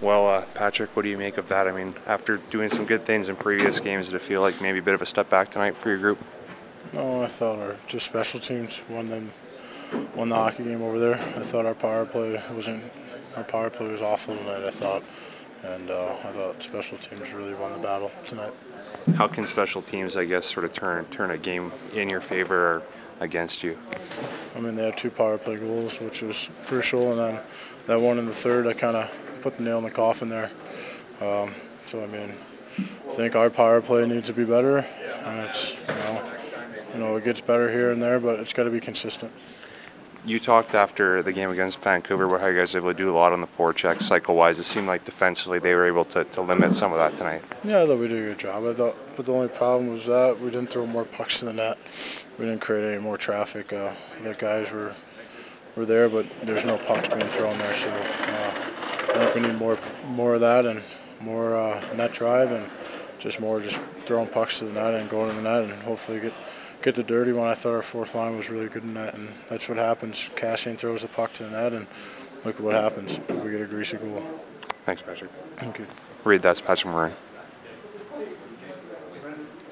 Well, uh, Patrick, what do you make of that? I mean, after doing some good things in previous games, did it feel like maybe a bit of a step back tonight for your group? No, I thought our just special teams won them won the hockey game over there. I thought our power play wasn't our power play was awful tonight. I thought, and uh, I thought special teams really won the battle tonight. How can special teams, I guess, sort of turn turn a game in your favor or against you? I mean, they had two power play goals, which was crucial, and then that one in the third, I kind of put the nail in the coffin there. Um, so I mean, I think our power play needs to be better, and it's you know, you know it gets better here and there, but it's got to be consistent. You talked after the game against Vancouver about how you guys were able to do a lot on the forecheck cycle-wise. It seemed like defensively they were able to, to limit some of that tonight. Yeah, I thought we did a good job. I thought, but the only problem was that we didn't throw more pucks in the net. We didn't create any more traffic. Uh, the guys were were there, but there's no pucks being thrown there. So uh, I think we need more more of that and more uh, net drive and just more just throwing pucks to the net and going to the net and hopefully get get the dirty one. I thought our fourth line was really good in that, and that's what happens. Cassian throws the puck to the net, and look what happens. We get a greasy goal. Thanks, Patrick. Thank you. Read that's Patrick Morin.